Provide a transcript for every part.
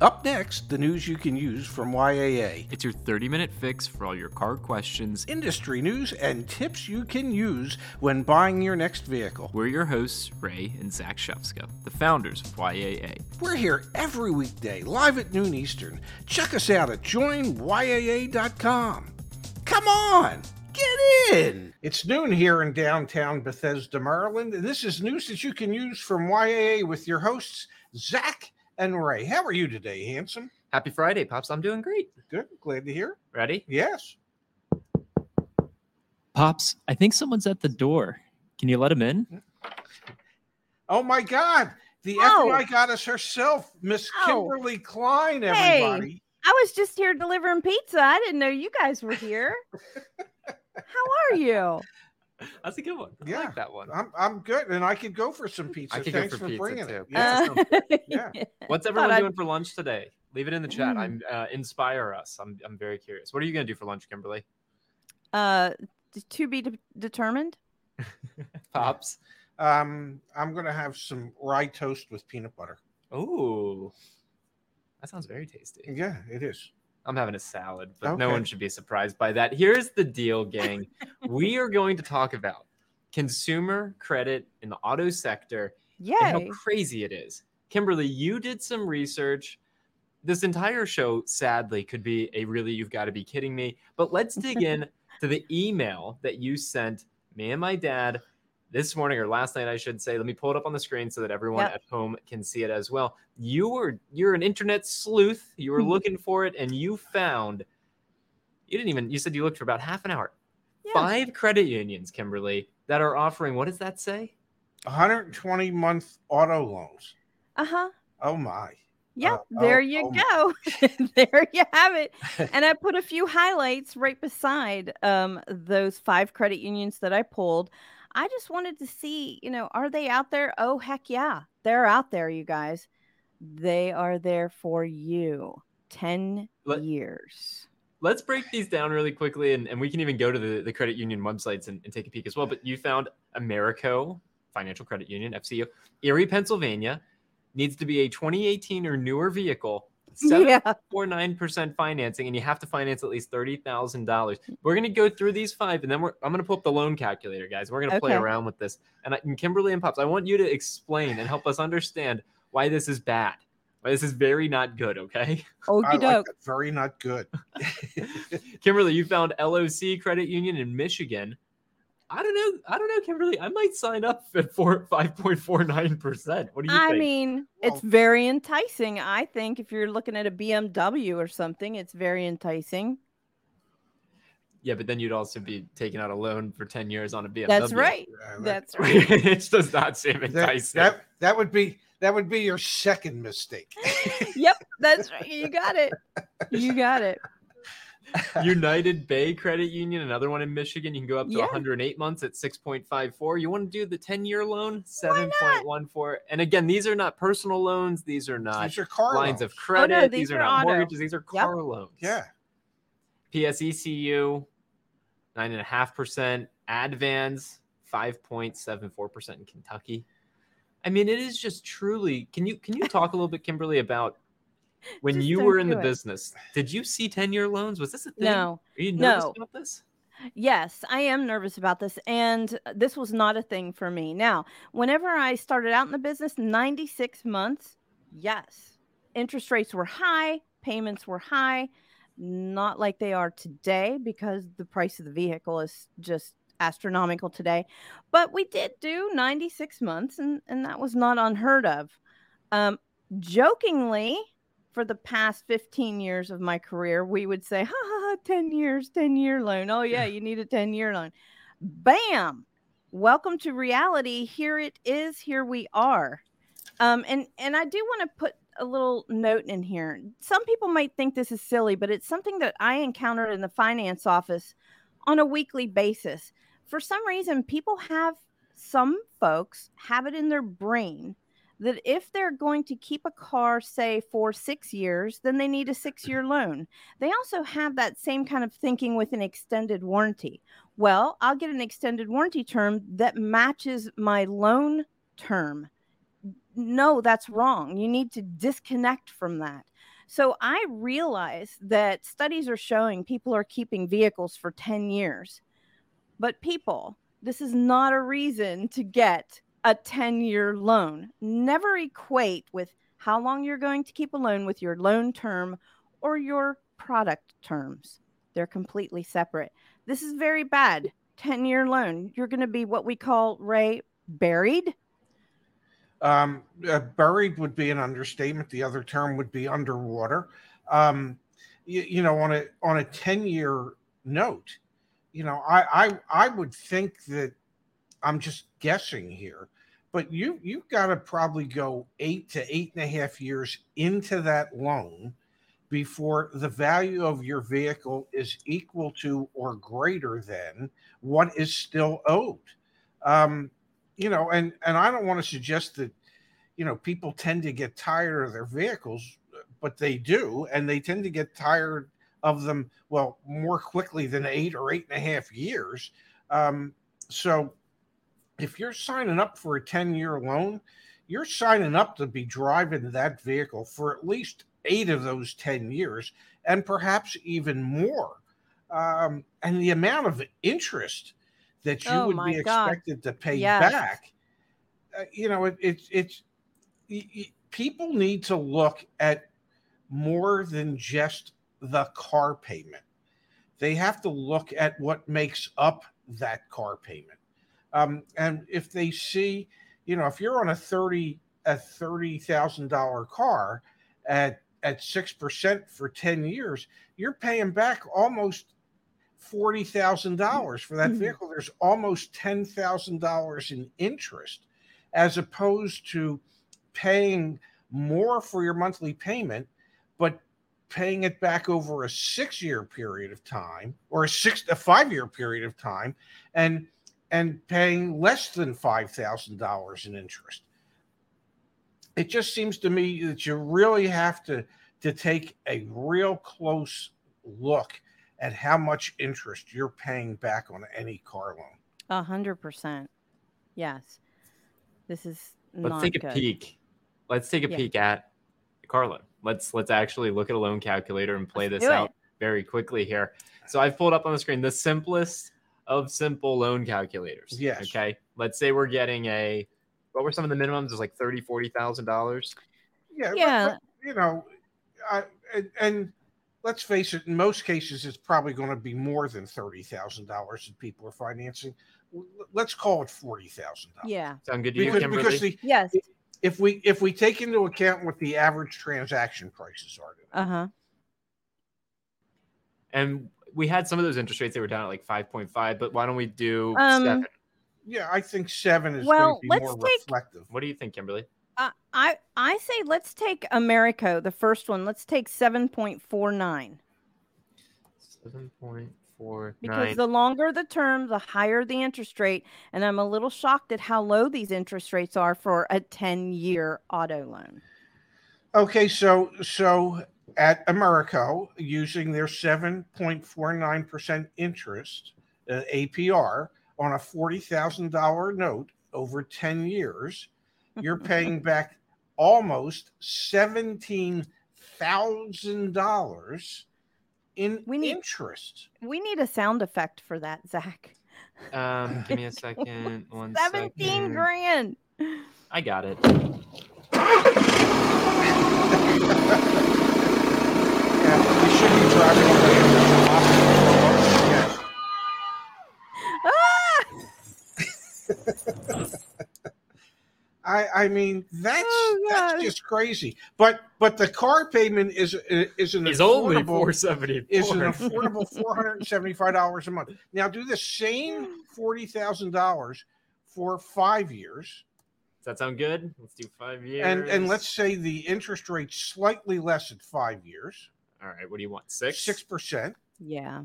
Up next, the news you can use from YAA. It's your 30 minute fix for all your car questions, industry news, and tips you can use when buying your next vehicle. We're your hosts, Ray and Zach Shefska, the founders of YAA. We're here every weekday, live at noon Eastern. Check us out at joinyaa.com. Come on, get in. It's noon here in downtown Bethesda, Maryland. This is news that you can use from YAA with your hosts, Zach and Ray. How are you today, handsome? Happy Friday, Pops. I'm doing great. Good. Glad to hear. Ready? Yes. Pops, I think someone's at the door. Can you let him in? Mm. Oh my God. The Oh. FBI got us herself, Miss Oh. Kimberly Klein, Hey. I was just here delivering pizza. I didn't know you guys were here. How are you? That's a good one. I Yeah. like that one. I'm I'm good, and I could go for some pizza. I could go Thanks for for, pizza, bringing too. it. Yeah. Uh, Yeah. What's Thought everyone I'd- doing for lunch today? Leave it in the chat. Mm. I'm uh, inspire us. I'm I'm very curious. What are you gonna do for lunch, Kimberly? uh, to be de- determined. Pops. um, I'm gonna have some rye toast with peanut butter. Ooh, that sounds very tasty. Yeah, it is. I'm having a salad, but no one should be surprised by that. Here's the deal, gang. we are going to talk about consumer credit in the auto sector and how crazy it is. Kimberly, you did some research. This entire show, sadly, could be a really you've got to be kidding me. But let's dig in to the email that you sent me and my dad this morning or last night, I should say. Let me pull it up on the screen so that everyone Yep. at home can see it as well. You were you're an internet sleuth. You were looking for it and you found you didn't even you said you looked for about half an hour. Yeah. Five credit unions, Kimberly, that are offering what does that say? 120 month auto loans. Uh huh. Oh my. Yeah, Uh, there oh, you oh go. there you have it. And I put a few highlights right beside um, those five credit unions that I pulled. I just wanted to see, you know, are they out there? Oh, heck yeah. They're out there, you guys. They are there for you. 10 Let- years. let's break these down really quickly and, and we can even go to the, the credit union websites and, and take a peek as well but you found americo financial credit union fcu erie pennsylvania needs to be a 2018 or newer vehicle Yeah. 7.49% financing and you have to finance at least $30000 we're going to go through these five and then we're, i'm going to pull up the loan calculator guys. We're going to play around with this. And, I, and kimberly and pops i want you to explain and help us understand why this is bad why this is very not good okay? I Okie like Very not good. Kimberly, you found LOC Credit Union in Michigan. I don't know. I don't know, Kimberly. I might sign up at four five point four nine percent. What do you think? I think? mean, it's very enticing. I think if you're looking at a BMW or something, it's very enticing. yeah, but then you'd also be taking out a loan for ten years on a BMW. That's right. Yeah, that- That's right. it does not seem that, enticing. that, that would be that would be your second mistake. yep, that's right. You got it. You got it. United Bay Credit Union, another one in Michigan. You can go up to Yeah. 108 months at 6.54. You want to do the 10 year loan? 7.14. And again, these are not personal loans. These are not These are car lines loans. of credit. Oh, these these, are, are not auto. mortgages. These are Yep. car loans. Yeah. PSECU, nine and a half percent. Advans, five point seven four percent in Kentucky. I mean, it is just truly. Can you can you talk a little bit, Kimberly, about when Just you were in the it. business? Did you see ten year loans? Was this a thing? No. Are you nervous No. about this? Yes, I am nervous about this. And this was not a thing for me. Now, whenever I started out in the business, 96 months, yes, interest rates were high, payments were high, not like they are today because the price of the vehicle is just astronomical today. But we did do 96 months, and, and that was not unheard of. Um, jokingly, for the past 15 years of my career, we would say, ha ha ha, 10 years, 10 year loan. Oh, yeah, you need a 10 year loan. Bam! Welcome to reality. Here it is. Here we are. Um, and, and I do want to put a little note in here. Some people might think this is silly, but it's something that I encountered in the finance office on a weekly basis. For some reason, people have, some folks have it in their brain that if they're going to keep a car, say, for six years, then they need a six year loan. They also have that same kind of thinking with an extended warranty. Well, I'll get an extended warranty term that matches my loan term. no, that's wrong. You need to disconnect from that. So I realize that studies are showing people are keeping vehicles for 10 years. But people, this is not a reason to get a 10 year loan. Never equate with how long you're going to keep a loan with your loan term or your product terms. They're completely separate. This is very bad. 10 year loan. You're going to be what we call, Ray, buried. Um, uh, buried would be an understatement. The other term would be underwater. Um, you, you know, on a on a ten year note, you know, I, I I would think that I'm just guessing here, but you you've got to probably go eight to eight and a half years into that loan before the value of your vehicle is equal to or greater than what is still owed. Um, you know, and and I don't want to suggest that you know people tend to get tired of their vehicles, but they do, and they tend to get tired of them well more quickly than eight or eight and a half years. Um, so if you're signing up for a 10 year loan, you're signing up to be driving that vehicle for at least eight of those 10 years and perhaps even more. Um, and the amount of interest that you Oh would be God. expected to pay Yes. back, uh, you know, it, it's it's y- people need to look at more than just the car payment. They have to look at what makes up that car payment. Um, and if they see, you know, if you're on a thirty a thirty thousand dollar car at at six percent for ten years, you're paying back almost forty thousand dollars for that Mhm. vehicle. There's almost ten thousand dollars in interest, as opposed to paying more for your monthly payment, but paying it back over a six year period of time or a six a five year period of time and and paying less than five thousand dollars in interest. It just seems to me that you really have to to take a real close look at how much interest you're paying back on any car loan. A hundred percent. Yes. This is Let's not take a good. peek. Let's take a Yeah. peek at car loan. Let's let's actually look at a loan calculator and play Let's this out it. very quickly here. So I've pulled up on the screen the simplest of simple loan calculators. Yes. Okay. Let's say we're getting a what were some of the minimums? It was like thirty, forty thousand dollars. Yeah, but- Yeah. but, you know, I, and, and let's face it, in most cases, it's probably going to be more than thirty thousand dollars that people are financing. Let's call it forty thousand dollars. Yeah. Sound good to you, because Kimberly? because the, Yes. if we if we take into account what the average transaction prices are, Uh huh. and we had some of those interest rates that were down at like five point five, but why don't we do Um, seven? yeah, I think seven is Well, going to be let's more take- reflective. What do you think, Kimberly? Uh, I I say let's take Americo, the first one. Let's take seven point four nine Seven point four because the longer the term, the higher the interest rate. And I'm a little shocked at how low these interest rates are for a ten year auto loan. Okay, so so at Americo, using their seven point four nine percent interest uh, APR on a forty thousand dollar note over ten years, you're paying back almost seventeen thousand dollars in We need- interest. We need a sound effect for that, Zach. Um, give me a second. One Seventeen second. grand. I got it. Yeah, you should be driving away in the Yes. Ah! I I mean that's Oh, that's just crazy. But but the car payment is is an It's only affordable four seventy is an affordable four hundred and seventy five dollars a month. Now do the same forty thousand dollars for five years, Does that sound good? Let's do five years. and and let's say the interest rate's slightly less at five years, All right. What do you want? Six. six percent. Yeah.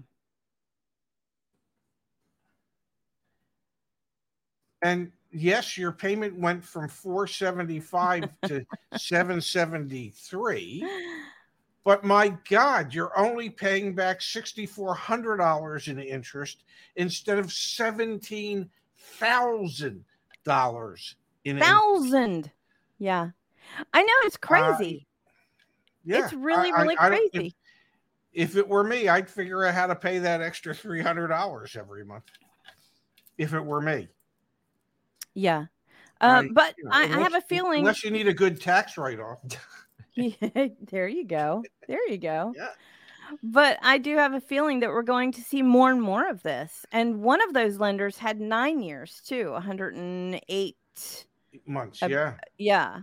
And yes, your payment went from four seventy five to seven seventy three. But my God, you're only paying back sixty-four hundred dollars in interest instead of seventeen thousand dollars in interest. Thousand. Yeah. I know it's uh, crazy. Yeah, it's really, I- I- really I don't- if- crazy. If it were me, I'd figure out how to pay that extra three hundred dollars every month. If it were me, yeah. I- Um, but You know, I, I have a feeling. unless you need a good tax write-off. there you go. There you go. Yeah. But I do have a feeling that we're going to see more and more of this. And one of those lenders had nine years too, 108. Months, Uh, yeah. Yeah.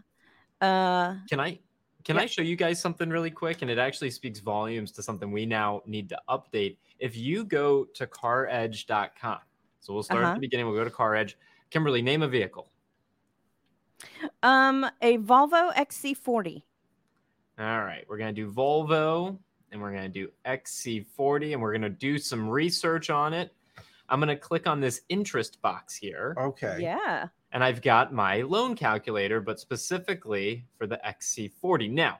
Uh, Can I can Yeah. I show you guys something really quick? And it actually speaks volumes to something we now need to update. If you go to caredge.com, so we'll start at Uh-huh. the beginning, we'll go to CarEdge. Kimberly, name a vehicle. um, a Volvo XC40. All right, we're gonna do Volvo and we're gonna do XC40 and we're gonna do some research on it. I'm gonna click on this interest box here, Okay. Yeah. and I've got my loan calculator, but specifically for the XC40. Now,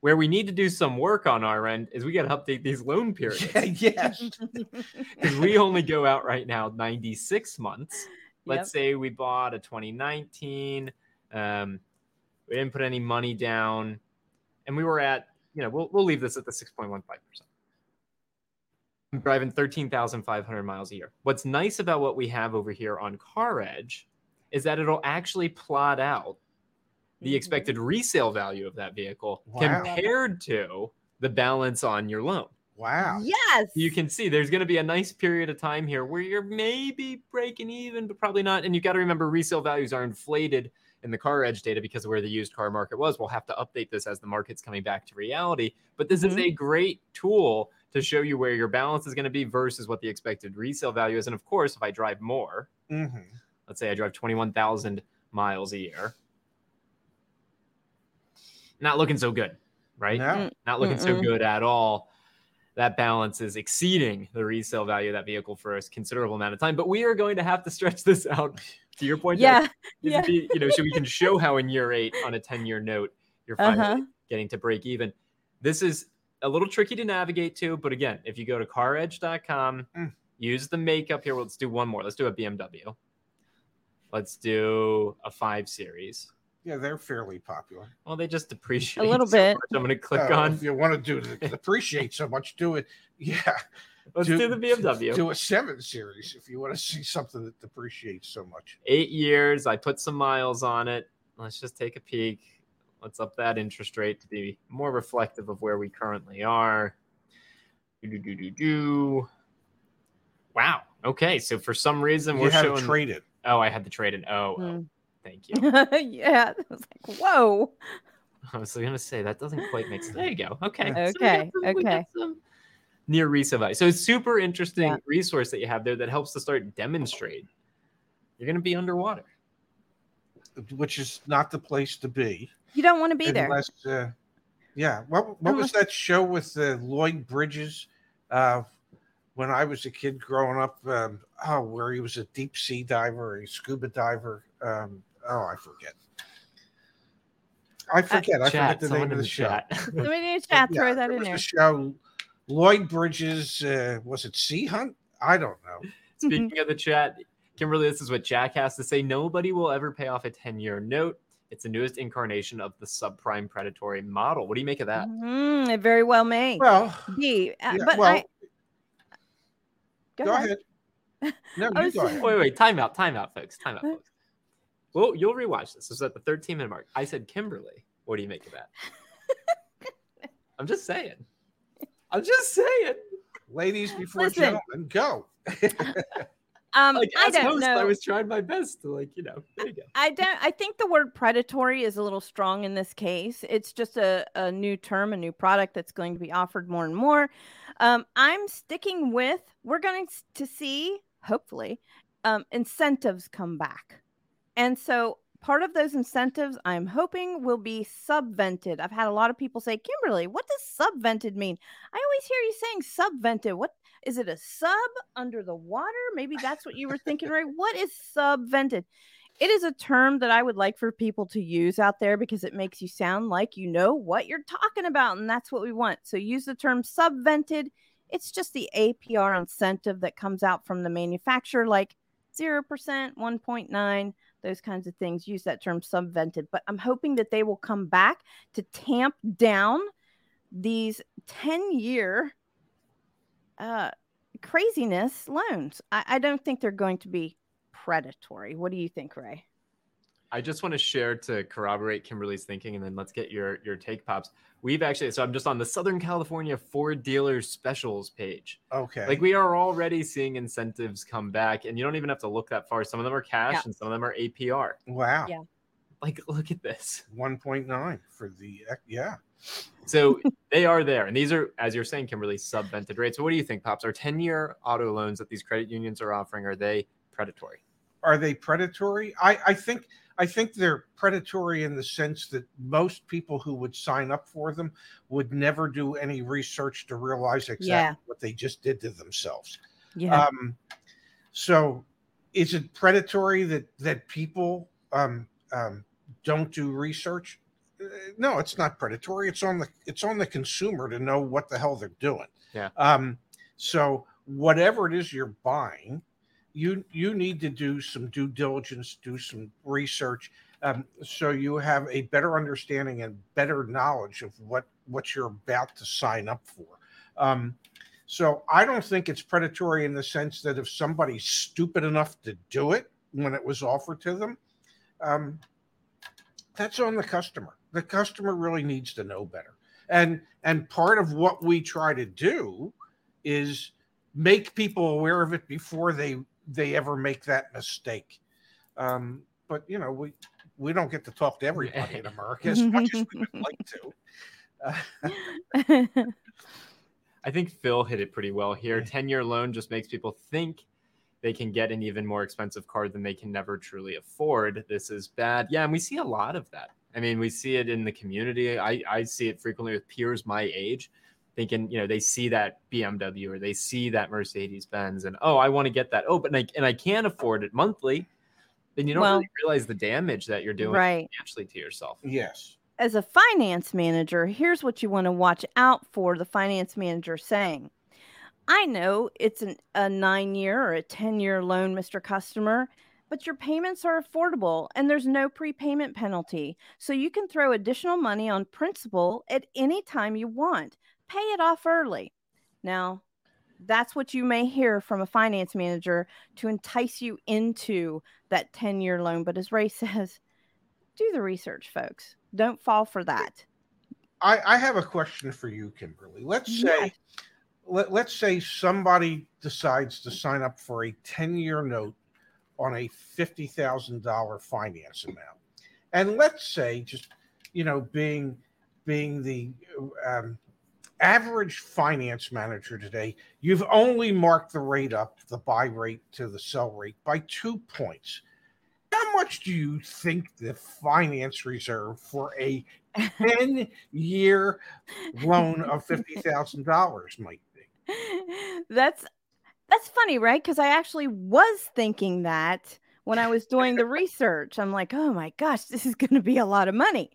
where we need to do some work on our end is we got to update these loan periods. Yeah, yes. because we only go out right now 96 months. Let's Yep. say we bought a 2019. Um, we didn't put any money down, and we were at, you know, we'll, we'll leave this at the 6.15%. I'm driving 13,500 miles a year. What's nice about what we have over here on CarEdge is that it'll actually plot out the Mhm. expected resale value of that vehicle Wow. compared to the balance on your loan Wow. Yes. you can see there's going to be a nice period of time here where you're maybe breaking even, but probably not. And you've got to remember resale values are inflated in the car edge data because of where the used car market was. We'll have to update this as the market's coming back to reality. But this is Mhm. a great tool to show you where your balance is going to be versus what the expected resale value is. And of course, if I drive more, hmm let's say I drive 21,000 miles a year, not looking so good, right? No. not looking so Mm-mm. good at all. That balance is exceeding the resale value of that vehicle for a considerable amount of time. But we are going to have to stretch this out. To your point, Yeah. Jack, Yeah. be- you know, so we can show how in year eight on a 10 year note, you're finally Uh-huh. getting to break even. This is a little tricky to navigate to, but again, if you go to caredge.com, Mm. use the makeup here. Let's do one more. Let's do a BMW. Let's do a five series. Yeah, they're fairly popular. Well, they just depreciate a little so bit. much. I'm going to click Uh, on. If you want to do the appreciate so much, do it. Yeah, Let's do- do the BMW. do a seven series if you want to see something that depreciates so much. eight years. I put some miles on it. Let's just take a peek. Let's up that interest rate to be more reflective of where we currently are. Do, do, do, do, do. Wow. Okay. So for some reason You we're had showing. to trade it. oh, I had to trade it. Oh, oh, Mm. thank you. yeah. It was like, whoa. I was gonna say that doesn't quite make sense. There you go. Okay. Okay, we got some- okay. Near resale value. So it's super interesting Yeah. resource that you have there that helps to start demonstrate. You're gonna be underwater. which is not the place to be. You don't want to be there. uh, yeah. What what was that show with uh, Lloyd Bridges? Uh, when I was a kid growing up, um, oh, where he was a deep sea diver, a scuba diver. Um, oh, I forget. I forget. I Chat, forget the name of the, the show. chat. Let me chat. Yeah, Throw that there in was there. A show. Lloyd Bridges. Uh, was it Sea Hunt? I don't know. Speaking of the chat, Kimberly, this is what Jack has to say. Nobody will ever pay off a 10 year note. It's the newest incarnation of the subprime predatory model. What do you make of that? Mm, it very well may Well, be. Uh, yeah, but well, I go, ahead. No, you go just- ahead. Wait, wait, time out, time out, folks. Time out, folks. Well, you'll rewatch this. This is at the 13 minute mark. I said, Kimberly, what do you make of that? I'm just saying. I'm just saying. Ladies before Listen. gentlemen, go. um Like, I don't host, know. I was trying my best to, like, you know, there you go. I don't. I think the word predatory is a little strong in this case. It's just a, a new term, a new product that's going to be offered more and more. Um, I'm sticking with. We're going to see, hopefully, um, incentives come back, and so part of those incentives, I'm hoping, will be subvented. I've had a lot of people say, Kimberly, what does subvented mean? I always hear you saying subvented. What is it? A sub under the water? Maybe that's what you were thinking, right? What is subvented? it is a term that I would like for people to use out there because it makes you sound like you know what you're talking about. And that's what we want. So use the term subvented. It's just the APR incentive that comes out from the manufacturer, like 0%, 1.9. those kinds of things use that term subvented. But I'm hoping that they will come back to tamp down these 10 year uh, craziness loans. I, I don't think they're going to be predatory. What do you think, Ray? I just want to share to corroborate Kimberly's thinking, and then let's get your your take, pops. We've actually, so I'm just on the Southern California Ford dealers specials page. Okay. Like we are already seeing incentives come back, and you don't even have to look that far. Some of them are cash, Yeah. and some of them are APR. wow. Yeah. Like, look at this. 1.9 for the yeah. So they are there, and these are, as you're saying, Kimberly, subvented rates. So what do you think, pops? Are 10 year auto loans that these credit unions are offering are they predatory? Are they predatory? I, I think I think they're predatory in the sense that most people who would sign up for them would never do any research to realize exactly Yeah. what they just did to themselves. Yeah. Um, so is it predatory that that people um, um, don't do research? Uh, No, it's not predatory. It's on the it's on the consumer to know what the hell they're doing. Yeah. Um, so whatever it is you're buying, you you need to do some due diligence, do some research, um, so you have a better understanding and better knowledge of what what you're about to sign up for. Um, so I don't think it's predatory in the sense that if somebody's stupid enough to do it when it was offered to them, um, that's on the customer. The customer really needs to know better. And and part of what we try to do is make people aware of it before they they ever make that mistake. Um, but you know, we we don't get to talk to everybody in America as much as we would like to. Uh, I think Phil hit it pretty well here. Yeah. 10 year loan just makes people think they can get an even more expensive card than they can never truly afford. This is bad. Yeah, and we see a lot of that. I mean, we see it in the community. I, I see it frequently with peers my age thinking, you know, they see that BMW or they see that Mercedes Benz and, oh, I want to get that. Oh, but I, and I can't afford it monthly. Then you don't Well- really realize the damage that you're doing right. financially to yourself. yes. as a finance manager, here's what you want to watch out for the finance manager saying. I know it's an, a nine year or a 10 year loan, Mr. Customer, but your payments are affordable and there's no prepayment penalty. So you can throw additional money on principal at any time you want. Pay it off early. Now, that's what you may hear from a finance manager to entice you into that 10 year loan. But as Ray says, do the research, folks. Don't fall for that. I, I have a question for you, Kimberly. Let's say Yes. Let, let's say somebody decides to sign up for a 10-year note on a $50,000 finance amount. And let's say just you know being being the um, average finance manager today, you've only marked the rate up, the buy rate to the sell rate by 2 points. How much do you think the finance reserve for a 10 year loan of $50,000 might be? that's that's funny, right? Because I actually was thinking that when I was doing the research. I'm like, oh my gosh, this is going to be a lot of money.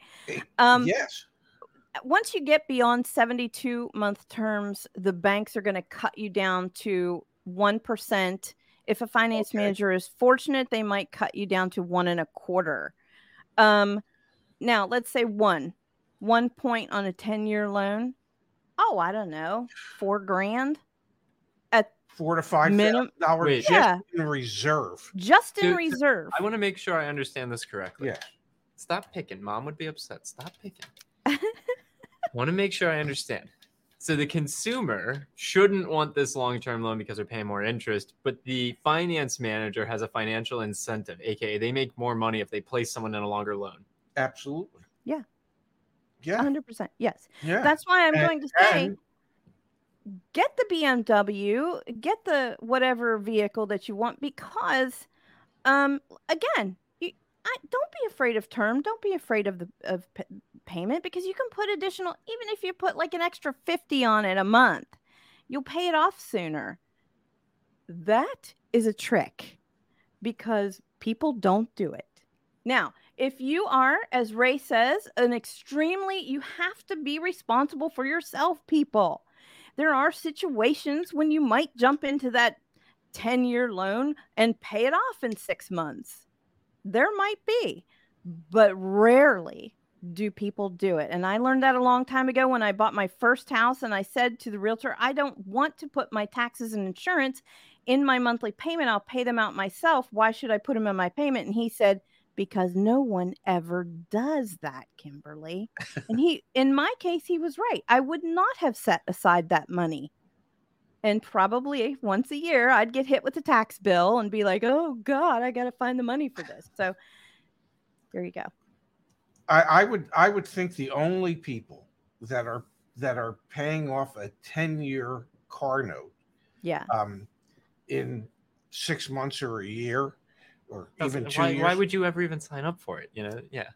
Um, yes. Once you get beyond 72 month terms, the banks are going to cut you down to one percent. If a finance Okay. manager is fortunate, they might cut you down to one and a quarter. Um, now let's say one, one point on a 10 year loan. Oh, I don't know, four grand at Four to five Minim- thousand dollars Wait. just Yeah. in reserve. just in Dude, reserve. I want to make sure I understand this correctly. Yes. Stop picking. Mom would be upset. Stop picking. want to make sure I understand. So the consumer shouldn't want this long-term loan because they're paying more interest, but the finance manager has a financial incentive, aka they make more money if they place someone in a longer loan. Absolutely. Yeah. Yeah. 100%. Yes. Yeah. That's why I'm And- going to say and- get the BMW, get the whatever vehicle that you want because um again, you, I, don't be afraid of term, don't be afraid of the of p- payment because you can put additional even if you put like an extra 50 on it a month, you'll pay it off sooner. That is a trick because people don't do it. Now, if you are, as Ray says, an extremely, you have to be responsible for yourself, people. There are situations when you might jump into that 10 year loan and pay it off in six months. There might be, but rarely do people do it. And I learned that a long time ago when I bought my first house. And I said to the realtor, I don't want to put my taxes and insurance in my monthly payment. I'll pay them out myself. Why should I put them in my payment? And he said, because no one ever does that, Kimberly. and he, in my case, he was right. I would not have set aside that money. And probably once a year, I'd get hit with a tax bill and be like, oh God, I got to find the money for this. So there you go. I, I would I would think the only people that are that are paying off a 10 year car note Yeah. um, in six months or a year or even two why, years why would you ever even sign up for it? You know, yeah.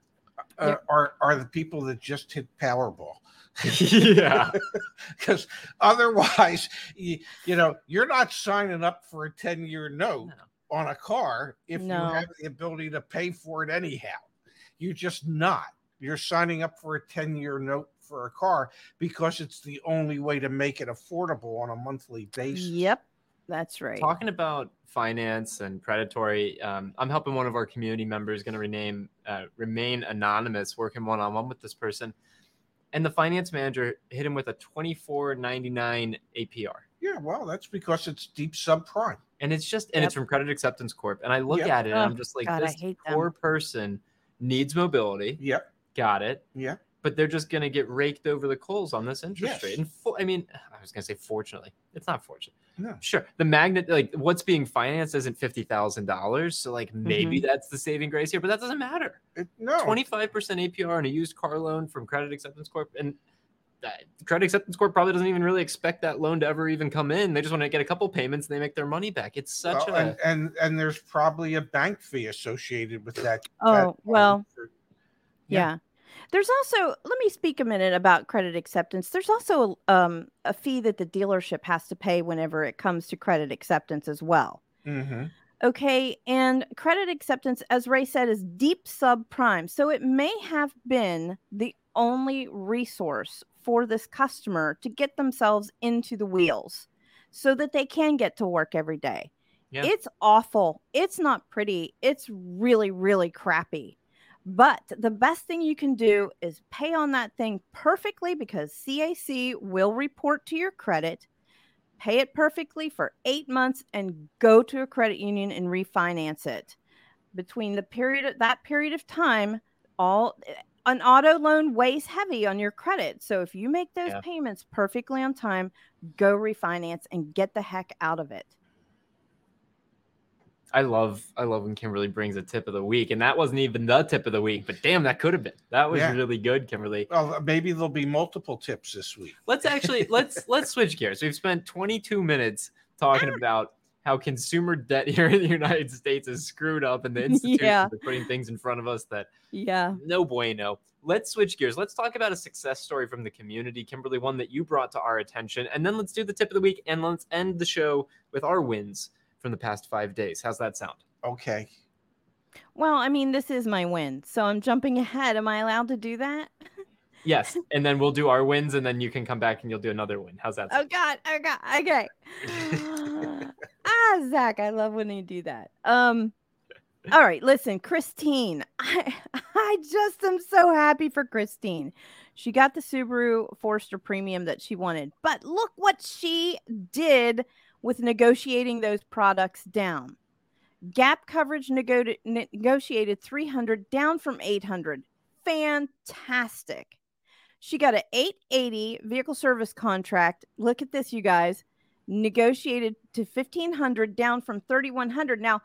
uh, are are the people that just hit Powerball. yeah. because otherwise, you, you know, you're not signing up for a 10 year note No. on a car if No. you have the ability to pay for it anyhow. You're just not. You're signing up for a 10 year note for a car because it's the only way to make it affordable on a monthly basis. Yep. That's right. Talking about finance and predatory, um, I'm helping one of our community members going to rename uh, remain anonymous, working one on one with this person, and the finance manager hit him with a 24.99 APR, Yeah, well, that's because it's deep subprime. and it's just and it's from Credit Acceptance Corp. And I look Yep. at it, and I'm just like, God, this hate them. poor person needs mobility. Yep. Got it. Yeah. but they're just going to get raked over the coals on this interest Yes. rate. And fo- I mean, I was going to say, fortunately, it's not fortunate. No. Sure, the magnet, like what's being financed, isn't fifty thousand dollars. So, like, maybe Mm-hmm. that's the saving grace here, but that doesn't matter. It, no. Twenty five percent APR on a used car loan from Credit Acceptance Corp, and that, Credit Acceptance Corp probably doesn't even really expect that loan to ever even come in. They just want to get a couple payments and they make their money back. It's such Well, a and, and and there's probably a bank fee associated with that. that Oh, well, for- Yeah. Yeah. There's also, let me speak a minute about credit acceptance. There's also um, a fee that the dealership has to pay whenever it comes to credit acceptance as well. Mhm. Okay. And credit acceptance, as Ray said, is deep subprime. So it may have been the only resource for this customer to get themselves into the wheels so that they can get to work every day. Yeah. It's awful. It's not pretty. It's really, really crappy. But the best thing you can do is pay on that thing perfectly because CAC will report to your credit. Pay it perfectly for eight months and go to a credit union and refinance it. Between the period that period of time all an auto loan weighs heavy on your credit. So if you make those Yeah. payments perfectly on time go refinance and get the heck out of it I love I love when Kimberly brings a tip of the week, and that wasn't even the tip of the week, but damn, that could have been. That was Yeah. really good, Kimberly. Well, uh, maybe there'll be multiple tips this week. Let's actually let's let's switch gears. We've spent 22 minutes talking ah. about how consumer debt here in the United States is screwed up, and the institutions Yeah. are putting things in front of us that yeah no bueno. Let's switch gears. Let's talk about a success story from the community, Kimberly, one that you brought to our attention, and then let's do the tip of the week, and let's end the show with our wins from the past five days. How's that sound? Okay. well i mean this is my win so i'm jumping ahead am i allowed to do that Yes, and then we'll do our wins, and then you can come back and you'll do another win. How's that? oh god oh god okay ah zach i love when you do that um all right listen christine i i just am so happy for christine she got the subaru forester premium that she wanted but look what she did with negotiating those products down. Gap coverage nego- negotiated 300 down from 800 fantastic. She got an 880 vehicle service contract. Look at this you guys. Negotiated to 1500 down from 3100 now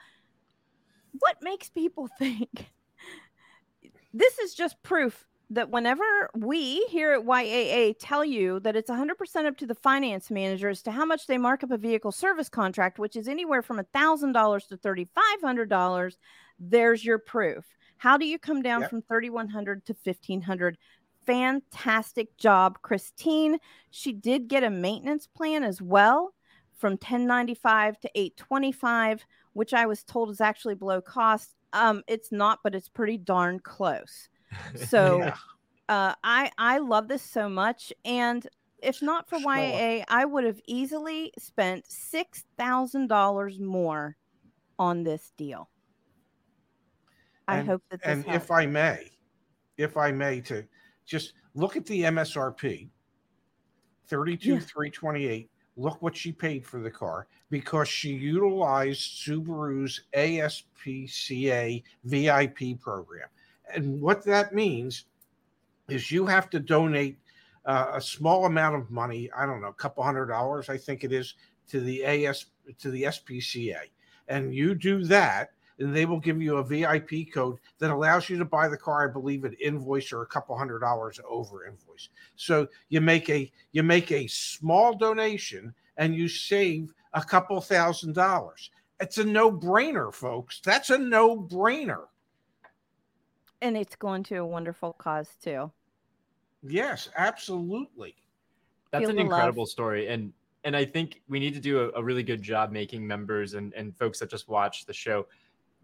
what makes people think this is just proof that whenever we here at YAA tell you that it's 100% up to the finance manager as to how much they mark up a vehicle service contract, which is anywhere from $1,000 to $3,500, there's your proof. How do you come down Yep. from 3100 to 1500 Fantastic job, Christine. She did get a maintenance plan as well from 1095 to 825, which I was told is actually below cost. Um, it's not, but it's pretty darn close. So Yeah. uh, I I love this so much, and if not for Sure. YAA, I would have easily spent six thousand dollars more on this deal. I And- hope that this and helps. if I may, if I may, to just look at the MSRP, thirty-two Yeah. three twenty-eight. Look what she paid for the car because she utilized Subaru's ASPCA VIP program, and what that means is you have to donate uh, a small amount of money. I don't know, a couple hundred dollars, I think it is, to the AS to the SPCA, and you do that and they will give you a VIP code that allows you to buy the car, I believe, at invoice or a couple hundred dollars over invoice. So you make a you make a small donation and you save a couple thousand dollars. It's a no-brainer, folks. That's a no-brainer. And it's going to a wonderful cause too. Yes, absolutely. That's Feel an the love. incredible story. And and I think we need to do a, a really good job making members and, and folks that just watch the show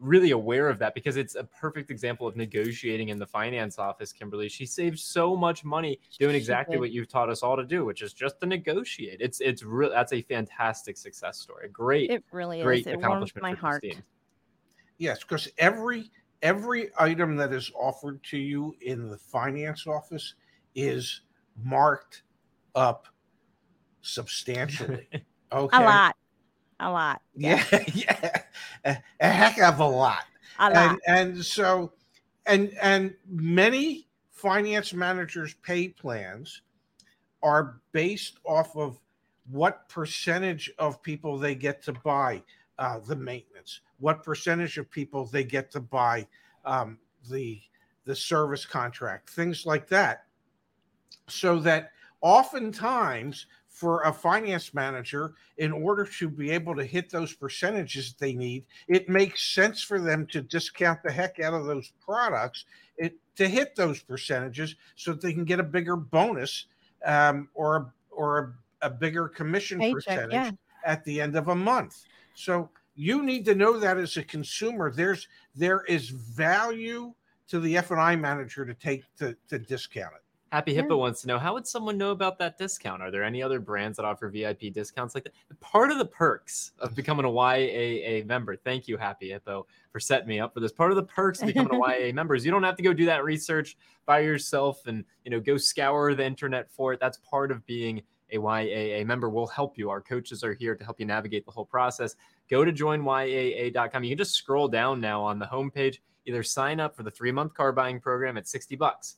really aware of that because it's a perfect example of negotiating in the finance office, Kimberly. She saved so much money doing exactly what you've taught us all to do, which is just to negotiate. It's it's real that's a fantastic success story. Great, It really great is. It warms accomplishment my for heart. Christine. Yes, because every every item that is offered to you in the finance office is marked up substantially. Okay. A lot. A lot. Yeah, yeah, a, a heck of a lot. A lot. And and so, and and many finance managers' pay plans are based off of what percentage of people they get to buy uh, the maintenance, what percentage of people they get to buy um, the the service contract, things like that. So that oftentimes for a finance manager, in order to be able to hit those percentages they need, it makes sense for them to discount the heck out of those products it, to hit those percentages so that they can get a bigger bonus um, or a, or a, a bigger commission Paycheck, percentage yeah. at the end of a month. So you need to know that as a consumer, there's there is value to the F and I manager to take to, to discount it. Happy Yeah. Hippo wants to know how would someone know about that discount? Are there any other brands that offer VIP discounts like that? Part of the perks of mm-hmm. becoming a YAA member. Thank you, Happy Hippo, for setting me up for this. Part of the perks of becoming a YAA member is you don't have to go do that research by yourself and you know go scour the internet for it. That's part of being a YAA member. We'll help you. Our coaches are here to help you navigate the whole process. Go to joinyaa.com. You can just scroll down now on the homepage. Either sign up for the three month car buying program at 60 bucks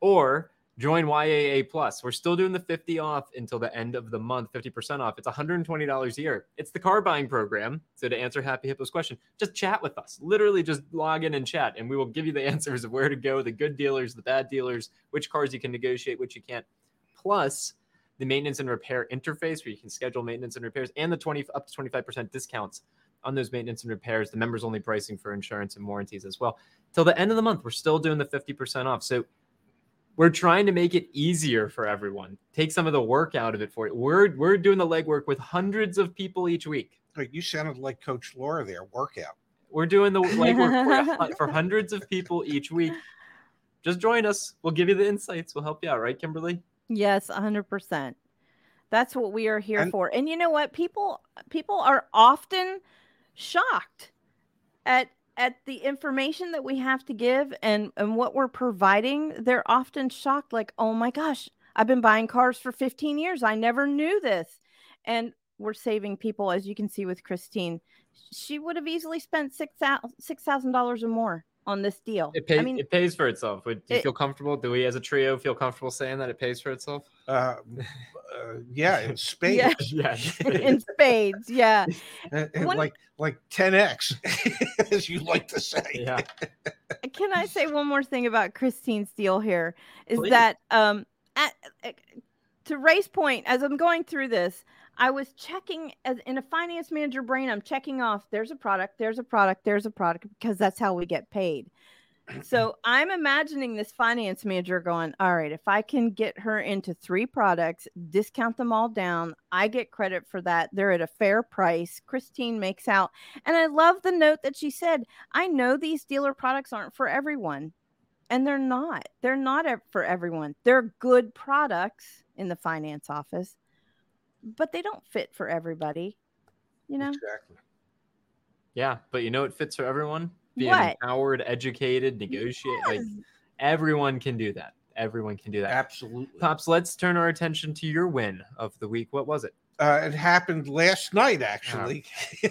or join YAA Plus. We're still doing the 50 off until the end of the month, 50% off. It's $120 a year. It's the car buying program. So to answer Happy Hippo's question, just chat with us. Literally just log in and chat and we will give you the answers of where to go, the good dealers, the bad dealers, which cars you can negotiate, which you can't. Plus the maintenance and repair interface where you can schedule maintenance and repairs and the 20 up to 25% discounts on those maintenance and repairs, the members only pricing for insurance and warranties as well. Till the end of the month, we're still doing the 50% off. So we're trying to make it easier for everyone. Take some of the work out of it for you. We're we're doing the legwork with hundreds of people each week. Like you sounded like Coach Laura there. Workout. We're doing the legwork for, for hundreds of people each week. Just join us. We'll give you the insights. We'll help you out, right, Kimberly? Yes, a hundred percent. That's what we are here And- for. And you know what? People people are often shocked at at the information that we have to give and and what we're providing. They're often shocked, like, oh my gosh, I've been buying cars for 15 years. I never knew this. And we're saving people, as you can see with Christine. She would have easily spent six thousand dollars or more on this deal. It pays. I mean, it pays for itself. Would do you it- feel comfortable? Do we, as a trio, feel comfortable saying that it pays for itself? Uh, uh, yeah, in spades. Yeah. yeah. in spades, yeah. And- and One- like like 10x, as you like to say. yeah. can I say one more thing about Christine's deal here? Is Please. that um at, at- to Ray's point, as I'm going through this, I was checking as in a finance manager brain, I'm checking off there's a product, there's a product, there's a product, because that's how we get paid. So I'm imagining this finance manager going, All right, if I can get her into three products, discount them all down, I get credit for that. They're at a fair price. Christine makes out. And I love the note that she said, I know these dealer products aren't for everyone. And they're not. They're not for everyone. They're good products in the finance office, but they don't fit for everybody. You know? Exactly. Yeah, but you know it fits for everyone. being What? empowered, educated, negotiate. Like everyone can do that. Everyone can do that. Absolutely. Pops, let's turn our attention to your win of the week. What was it? Uh, it happened last night, actually.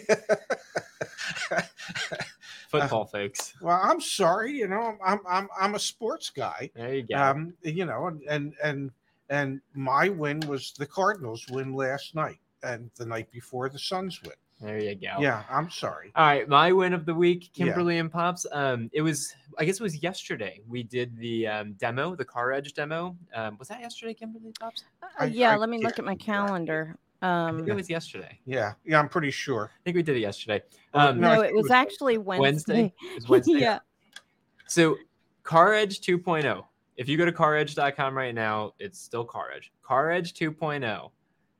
Football, folks. well, I'm sorry. You know, I'm I'm I'm a sports guy. There you go. Um, you know, and and and and my win was the Cardinals win last night, and the night before the Suns win. there you go. Yeah, I'm sorry. All right, my win of the week, Yeah. Kimberly and Pops. Um, it was, I guess it was yesterday. We did the um, demo, the CarEdge demo. Um, was that yesterday, Kimberly Pops? Uh, yeah, I let me look at my keep track. calendar. I Um, think it was yesterday. Yeah, yeah, I'm pretty sure. I think we did it yesterday. Um, no, no, think it it was was actually Wednesday. Wednesday. It was Wednesday. yeah. So, CarEdge 2.0. If you go to caredge.com right now, it's still CarEdge. Car Edge 2.0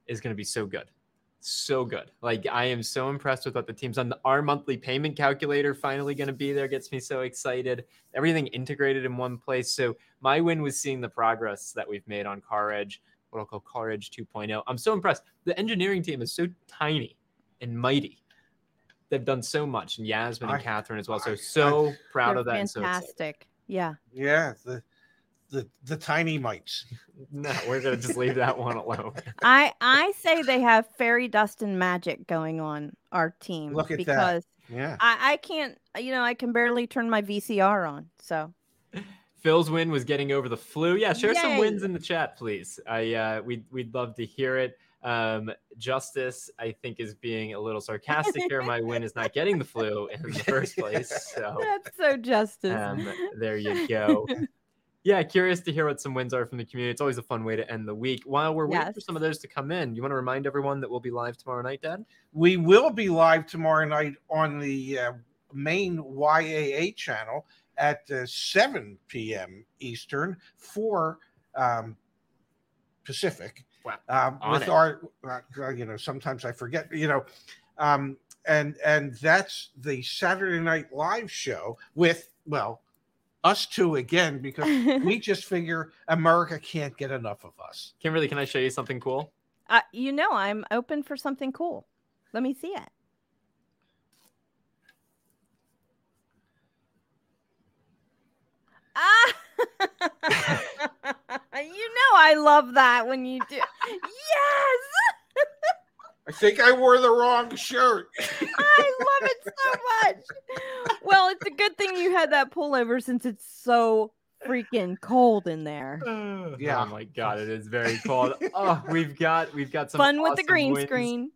is going to be so good. So good. Like, I am so impressed with what the team's done. Our monthly payment calculator finally going to be there. Gets me so excited. Everything integrated in one place. So, my win was seeing the progress that we've made on CarEdge, what I'll call CarEdge 2.0. I'm so impressed. The engineering team is so tiny and mighty. They've done so much, and Yasmin and I- Catherine as well. So I- so proud of that. and so fantastic. yeah. Yeah, the the the tiny mites. No, we're gonna just leave that one alone. I I say they have fairy dust and magic going on our team Look at that. because Yeah. I I can't you know I can barely turn my VCR on. So Phil's win was getting over the flu. Yeah, share some wins in the chat, please. I uh, we'd we'd love to hear it. Um, Justice, I think, is being a little sarcastic here. My win is not getting the flu in the first place. So that's so justice. um, there you go. Yeah, curious to hear what some wins are from the community. It's always a fun way to end the week. While we're waiting for some of those to come in, you want to remind everyone that we'll be live tomorrow night, Dad? We will be live tomorrow night on the uh, main YAA channel at uh, 7 p.m. Eastern, 4 um, Pacific. Wow. Um, with it. our, uh, you know, sometimes I forget, you know, um, and and that's the Saturday Night Live show with well, us two again because we just figure America can't get enough of us. Kimberly, can I show you something cool? uh, you know I'm open for something cool. Let me see it. Ah, you know I love that when you do. Yes, I think I wore the wrong shirt. I love it so much. Well, it's a good thing you had that pullover since it's so freaking cold in there. Yeah. Oh my god, it is very cold. oh, we've got we've got some Fun with the green wins. screen.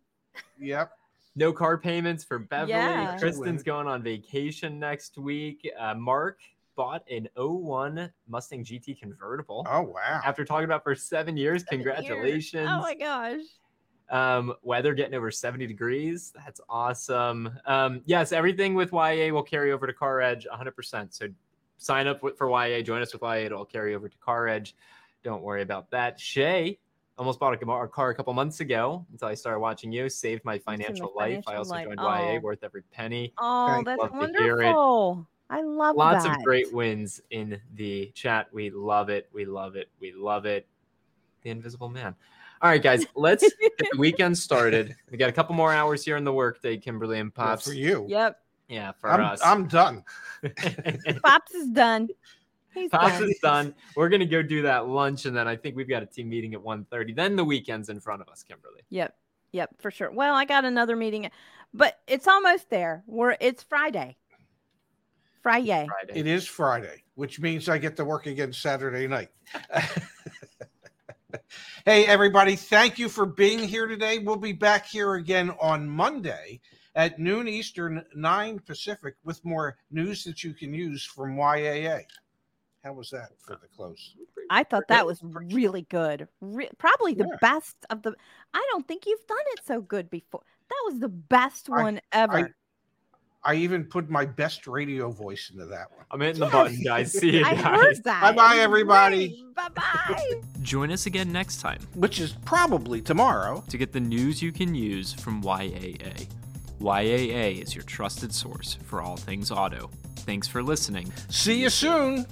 Yep. No car payments for Beverly. Yeah. Kristen's going on vacation next week. Uh, Mark bought an 01 Mustang GT convertible. Oh wow. After talking about for seven years, Seven years. congratulations. Oh my gosh. Um, weather getting over 70 degrees. That's awesome. Um, yes, everything with YA will carry over to CarEdge 100%. So sign up for YA, join us with YA. It'll carry over to CarEdge. Don't worry about that. Shay almost bought a, car- a couple months ago until I started watching you. Saved my financial life. I financial also life. joined Oh. YA, worth every penny. Oh, Thank- that's love to hear it. wonderful. I love Lots that. of great wins in the chat. We love it. We love it. We love it. The Invisible Man. All right, guys, let's get the weekend started. We got a couple more hours here in the workday, Kimberly and Well, Pops. for you. Yep. Yeah, for I'm, us. I'm done. Pops is done. He's Pops done. is done. We're gonna go do that lunch, and then I think we've got a team meeting at 1.30. Then the weekend's in front of us, Kimberly. Yep. Yep, for sure. Well, I got another meeting, but it's almost there. We're it's Friday. Friday. Friday. It is Friday, which means I get to work again Saturday night. hey, everybody, thank you for being here today. We'll be back here again on Monday at noon Eastern, 9 Pacific, with more news that you can use from YAA. How was that for the close? I thought that was really good. Re- probably the Yeah. best of the. I don't think you've done it so good before. That was the best I- one ever. I even put my best radio voice into that one. I'm hitting the button, guys. See you I guys. heard that. Bye-bye, everybody. Bye bye. Join us again next time Which is probably tomorrow. to get the news you can use from YAA. YAA is your trusted source for all things auto. Thanks for listening. See you soon.